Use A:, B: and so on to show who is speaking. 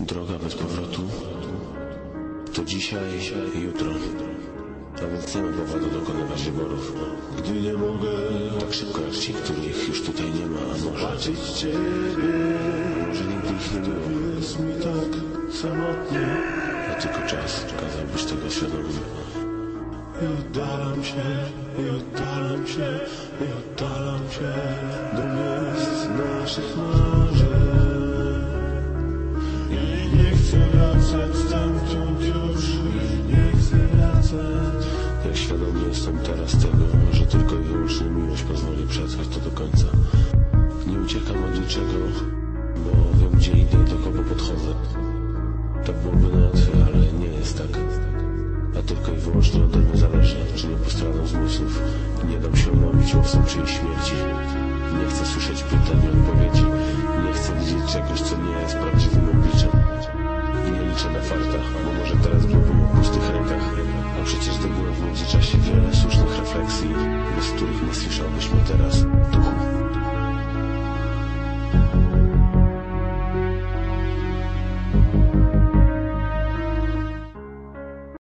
A: Droga bez powrotu to dzisiaj i jutro. A więc nie ma powodu dokonywać wyborów. Gdy nie mogę tak szybko jak ci, których już tutaj nie ma, a może zobaczyć ciebie. Może nigdy ich nie było. Jest mi tak samotnie. A tylko czas kazał być tego świadomy. I oddalam się, i oddalam się, i oddalam się do miejsc naszych marzeń. Wracać stamtąd już Nie chcę wracać Jak świadomy jestem teraz tego Że tylko i wyłącznie miłość pozwoli przetrwać to do końca. Nie uciekam od niczego Bo wiem gdzie idę i do kogo podchodzę. Tak byłoby najłatwiej, ale nie jest tak. A tylko i wyłącznie ode mnie zależy Czy nie postradam zmysłów Nie dam się umówić łowcom czyjejś śmierci. Nie chcę słyszeć pytań i odpowiedzi. Nie chcę widzieć czegoś, co nie jest prawdziwym na fartach Bo może teraz byłbym w pustych rękach A przecież dobyłem w międzyczasie wiele słusznych refleksji Bez których nie słyszałbyś mnie teraz Duchu